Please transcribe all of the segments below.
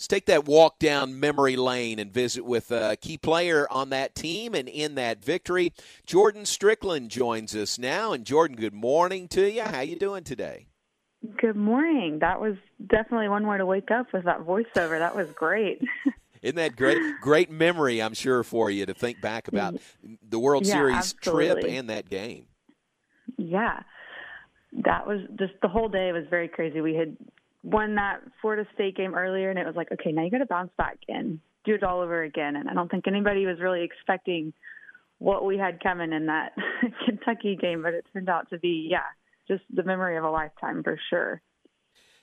Let's take that walk down memory lane and visit with a key player on that team and in that victory. Jordan Strickland joins us now. And Jordan, good morning to you. How you doing today? Good morning. That was definitely one way to wake up with that voiceover. That was great. Isn't that great? Great memory, I'm sure, for you to think back about the World yeah, Series absolutely. trip and that game. Yeah. That was just the whole day was very crazy. We had won that Florida State game earlier, and it was like, okay, now you got to bounce back and do it all over again. And I don't think anybody was really expecting what we had coming in that Kentucky game, but it turned out to be, yeah, just the memory of a lifetime for sure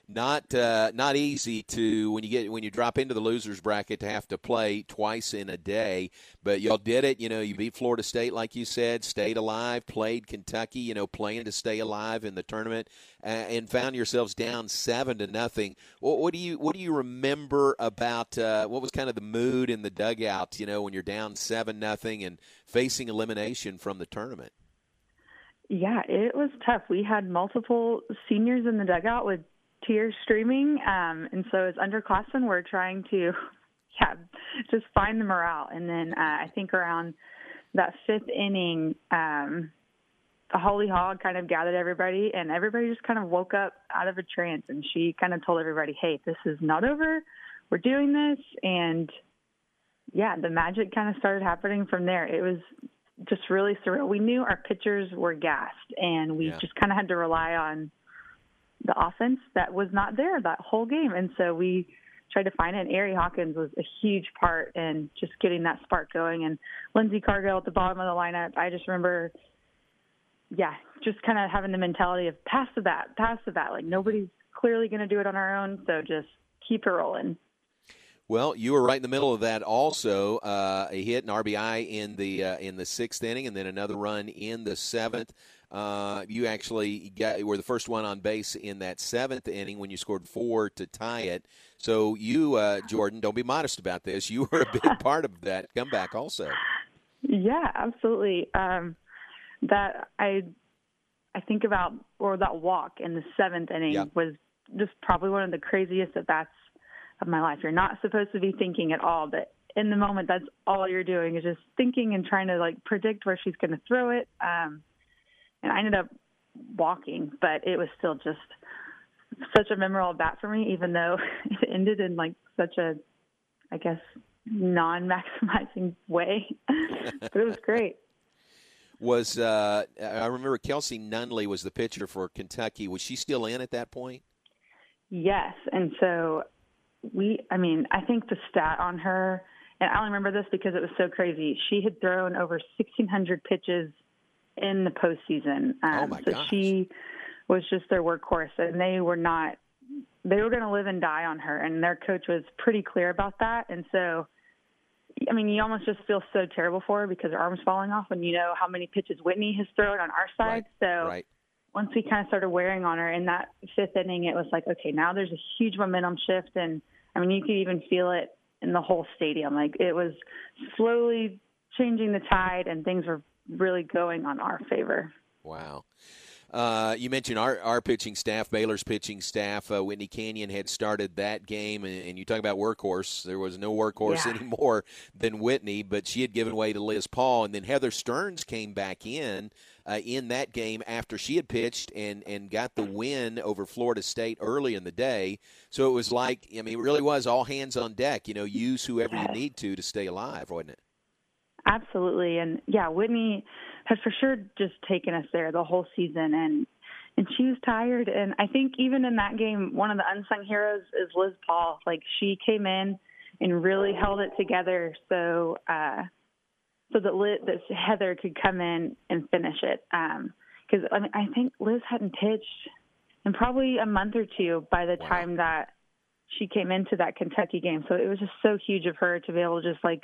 not uh, not easy to when you get when you drop into the losers bracket to have to play twice in a day. But y'all did it. You know, you beat Florida State, like you said, stayed alive, played Kentucky. You know, playing to stay alive in the tournament, uh, and found yourselves down seven to nothing. What, what do you what do you remember about uh, what was kind of the mood in the dugout? You know, when you're down seven nothing and facing elimination from the tournament. Yeah, it was tough. We had multiple seniors in the dugout with tears streaming. Um, and so as underclassmen, we're trying to, yeah, just find the morale. And then uh, I think around that fifth inning, um, the Holly Holl kind of gathered everybody, and everybody just kind of woke up out of a trance. And she kind of told everybody, "Hey, this is not over. We're doing this." And yeah, the magic kind of started happening from there. It was just really surreal. We knew our pitchers were gassed, and we Yeah. just kind of had to rely on the offense that was not there that whole game. And so we tried to find it. And Ari Hawkins was a huge part in just getting that spark going. And Lindsey Cargill at the bottom of the lineup, I just remember, yeah, just kind of having the mentality of pass the bat, pass the bat. Like nobody's clearly going to do it on our own. So just keep it rolling. Well, you were right in the middle of that. Also, uh, a hit, an RBI in the uh, in the sixth inning, and then another run in the seventh. Uh, you actually got, were the first one on base in that seventh inning when you scored four to tie it. So you, uh, Jordan, don't be modest about this. You were a big part of that comeback, also. Yeah, absolutely. Um, that I I think about or that walk in the seventh inning Yeah. was just probably one of the craziest at bats of my life. You're not supposed to be thinking at all, but in the moment, that's all you're doing is just thinking and trying to like predict where she's going to throw it. Um, and I ended up walking, but it was still just such a memorable bat for me, even though it ended in like such a, I guess, non-maximizing way. but it was great. Was uh, I remember Kelsey Nunley was the pitcher for Kentucky. Was she still in at that point? Yes, and so we. I mean, I think the stat on her, and I only remember this because it was so crazy. She had thrown over 1,600 pitches in the postseason. Um, Oh, my so gosh. she was just their workhorse, and they were not. They were going to live and die on her, and their coach was pretty clear about that. And so, I mean, you almost just feel so terrible for her because her arm's falling off and you know how many pitches Whitney has thrown on our side. So Right. once we kind of started wearing on her in that fifth inning, it was like, okay, now there's a huge momentum shift. And I mean, you could even feel it in the whole stadium. Like it was slowly changing the tide and things were really going on our favor. Wow. Uh, you mentioned our, our pitching staff, Baylor's pitching staff. Uh, Whitney Canion had started that game, and, and you talk about workhorse. There was no workhorse Yeah. anymore than Whitney, but she had given way to Liz Paul, and then Heather Stearns came back in uh, in that game after she had pitched and and got the win over Florida State early in the day. So it was like, I mean, it really was all hands on deck. You know, use whoever you need to to stay alive, wasn't it? Absolutely. And yeah, Whitney has for sure just taken us there the whole season and and she was tired and I think even in that game one of the unsung heroes is Liz Paul. Like she came in and really held it together so uh so that Liz, that Heather could come in and finish it. Um cuz I mean I think Liz hadn't pitched in probably a month or two by the Wow. time that she came into that Kentucky game. So it was just so huge of her to be able to just like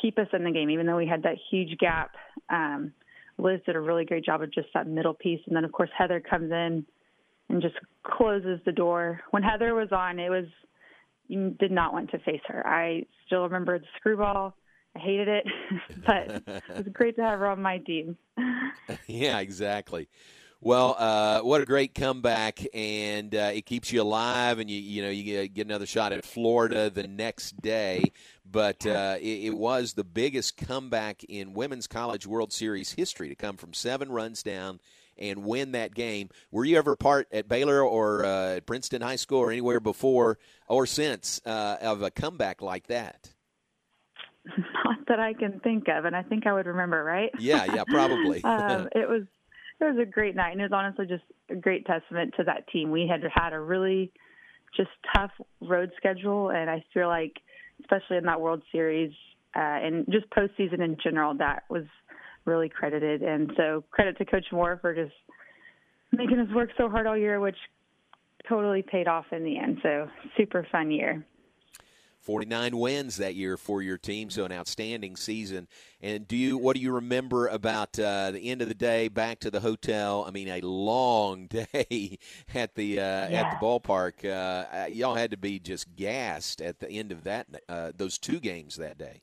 keep us in the game, even though we had that huge gap. Um, Liz did a really great job of just that middle piece, and then of course Heather comes in and just closes the door. When Heather was on, it was you did not want to face her. I still remember the screwball. I hated it, but it was great to have her on my team. yeah, exactly. Well, uh, what a great comeback, and uh, it keeps you alive, and you you know you get another shot at Florida the next day. But uh, it, it, was the biggest comeback in women's college World Series history to come from seven runs down and win that game. Were you ever part at Baylor or uh, at Princeton High School or anywhere before or since uh, of a comeback like that? Not that I can think of, and I think I would remember, right? Yeah, yeah, probably. um, it was it was a great night, and it was honestly just a great testament to that team. We had had a really just tough road schedule, and I feel like, especially in that World Series uh, and just postseason in general, that was really credited. And so, credit to Coach Moore for just making us work so hard all year, which totally paid off in the end. So, super fun year. 49 wins that year for your team, so an outstanding season. And do you what do you remember about uh, the end of the day back to the hotel? I mean, a long day at the uh, yeah. at the ballpark. Uh, y'all had to be just gassed at the end of that uh, those two games that day.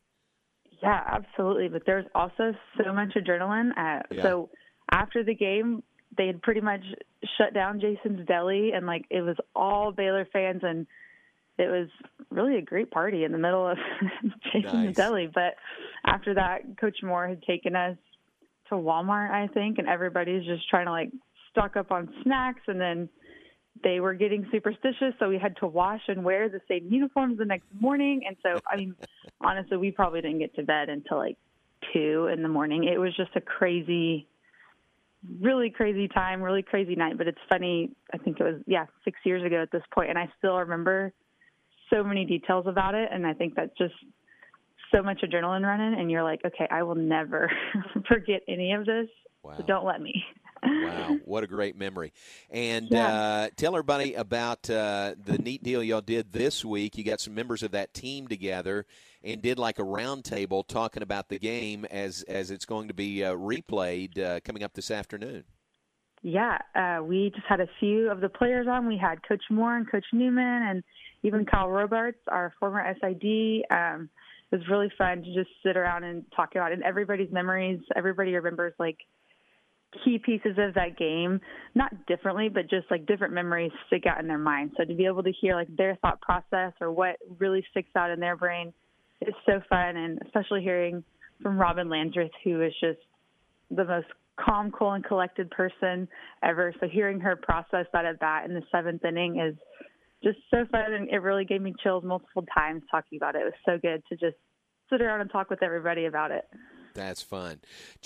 Yeah, absolutely. But there's also so much adrenaline. Uh, yeah. So after the game, they had pretty much shut down Jason's Deli, and like it was all Baylor fans and it was really a great party in the middle of Jason's nice. Deli. But after that, Coach Moore had taken us to Walmart, I think, and everybody's just trying to like stock up on snacks. And then they were getting superstitious, so we had to wash and wear the same uniforms the next morning. And so, I mean, honestly, we probably didn't get to bed until like two in the morning. It was just a crazy really crazy time, really crazy night. But it's funny. I think it was yeah six years ago at this point, and I still remember so many details about it, and I think that's just so much adrenaline running, and you're like, okay, I will never forget any of this. Wow. So don't let me. wow, what a great memory! And yeah. uh, tell everybody about uh, the neat deal y'all did this week. You got some members of that team together and did like a roundtable talking about the game as as it's going to be uh, replayed uh, coming up this afternoon. Yeah, uh, we just had a few of the players on. We had Coach Moore and Coach Newman, and even Kyle Robarts, our former SID. Um, it was really fun to just sit around and talk about it. And everybody's memories, everybody remembers like key pieces of that game, not differently, but just like different memories stick out in their mind. So to be able to hear like their thought process or what really sticks out in their brain is so fun. And especially hearing from Robin Landreth, who is just the most calm, cool, and collected person ever. So hearing her process that at bat in the seventh inning is just so fun, and it really gave me chills multiple times talking about it. It was so good to just sit around and talk with everybody about it. That's fun.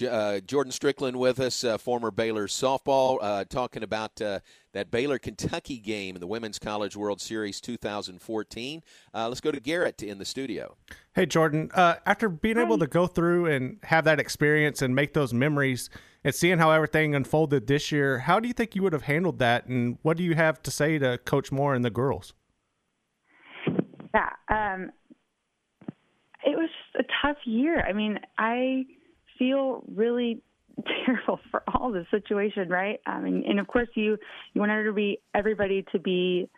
Uh, Jordan Strickland with us, uh, former Baylor softball, uh, talking about uh, that Baylor Kentucky game in the Women's College World Series 2014. Uh, let's go to Garrett in the studio. Hey, Jordan. Uh, after being Hi. able to go through and have that experience and make those memories and seeing how everything unfolded this year, how do you think you would have handled that? And what do you have to say to Coach Moore and the girls? Yeah. Um, was a tough year. I mean, I feel really terrible for all the situation, right? I mean, and of course, you you want everybody everybody to be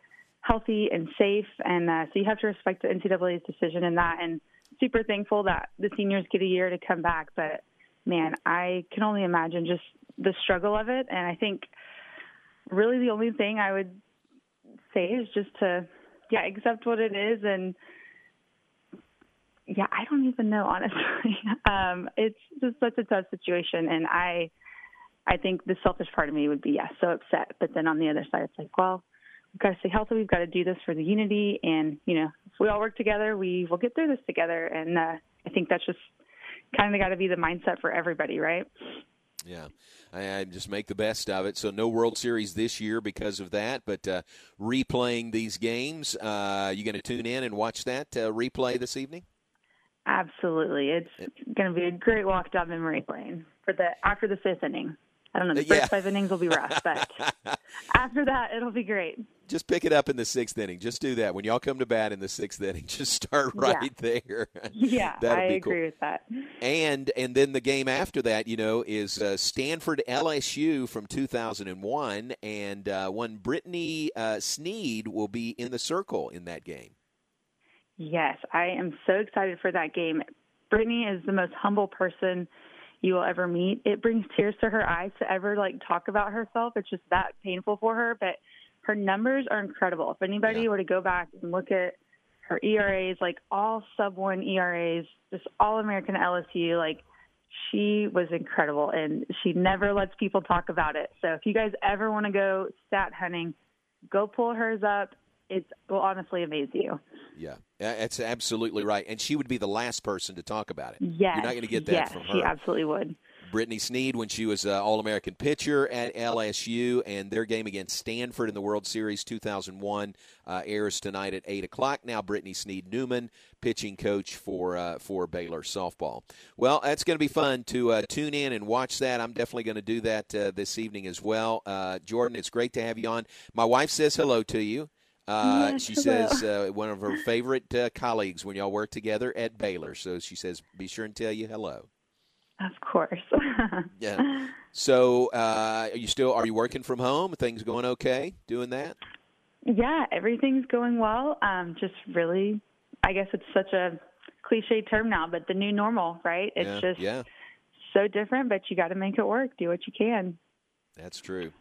healthy and safe, and uh, so you have to respect the NCAA's decision in that. And super thankful that the seniors get a year to come back. But man, I can only imagine just the struggle of it. And I think really the only thing I would say is just to yeah accept what it is and yeah, I don't even know honestly. um, it's just such a tough situation, and I, I think the selfish part of me would be yeah, so upset. But then on the other side, it's like, well, we've got to stay healthy. We've got to do this for the unity, and you know, if we all work together, we will get through this together. And uh, I think that's just kind of got to be the mindset for everybody, right? Yeah, I, I, just make the best of it. So no World Series this year because of that, but uh, replaying these games. Uh, you going to tune in and watch that uh, replay this evening? Absolutely, it's going to be a great walk down memory lane for the after the fifth inning. I don't know. The first yeah. five innings will be rough, but after that, it'll be great. Just pick it up in the sixth inning. Just do that when y'all come to bat in the sixth inning. Just start right yeah. there. Yeah, That'll I be agree cool. with that. And and then the game after that, you know, is uh, Stanford LSU from 2001, and uh, one Britni uh, Sneed will be in the circle in that game. Yes, I am so excited for that game. Britni is the most humble person you will ever meet. It brings tears to her eyes to ever like talk about herself. It's just that painful for her, but her numbers are incredible. If anybody Yeah. were to go back and look at her ERAs, like all sub one ERAs, just all American LSU, like she was incredible and she never lets people talk about it. So if you guys ever want to go stat hunting, go pull hers up. It will honestly amaze you. Yeah, that's absolutely right. And she would be the last person to talk about it. Yes. You're not going to get that yes, from her. she absolutely would. Britni Sneed when she was uh, All American pitcher at LSU, and their game against Stanford in the World Series 2001 uh, airs tonight at 8 o'clock. Now, Britni Sneed Newman, pitching coach for uh, for Baylor softball. Well, that's going to be fun to uh, tune in and watch that. I'm definitely going to do that uh, this evening as well. Uh, Jordan, it's great to have you on. My wife says hello to you. Uh, Yes, she hello. says uh, one of her favorite uh, colleagues when y'all work together at Baylor. So she says, be sure and tell you hello. Of course. Yeah. So, uh, are you still are you working from home? Things going okay? Doing that? yeah, everything's going well. Um, just really, I guess it's such a cliche term now, but the new normal, right? It's yeah. just yeah, so different, but you got to make it work. Do what you can. that's true.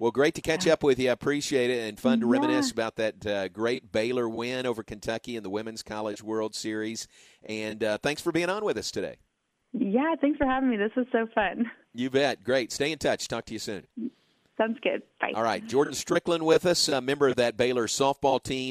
Well, great to catch up with you. I appreciate it, and fun to Yeah. reminisce about that uh, great Baylor win over Kentucky in the Women's College World Series. And uh, thanks for being on with us today. Yeah, thanks for having me. This was so fun. You bet. Great. Stay in touch. Talk to you soon. Sounds good. Bye. All right, Jordan Strickland with us, a member of that Baylor softball team.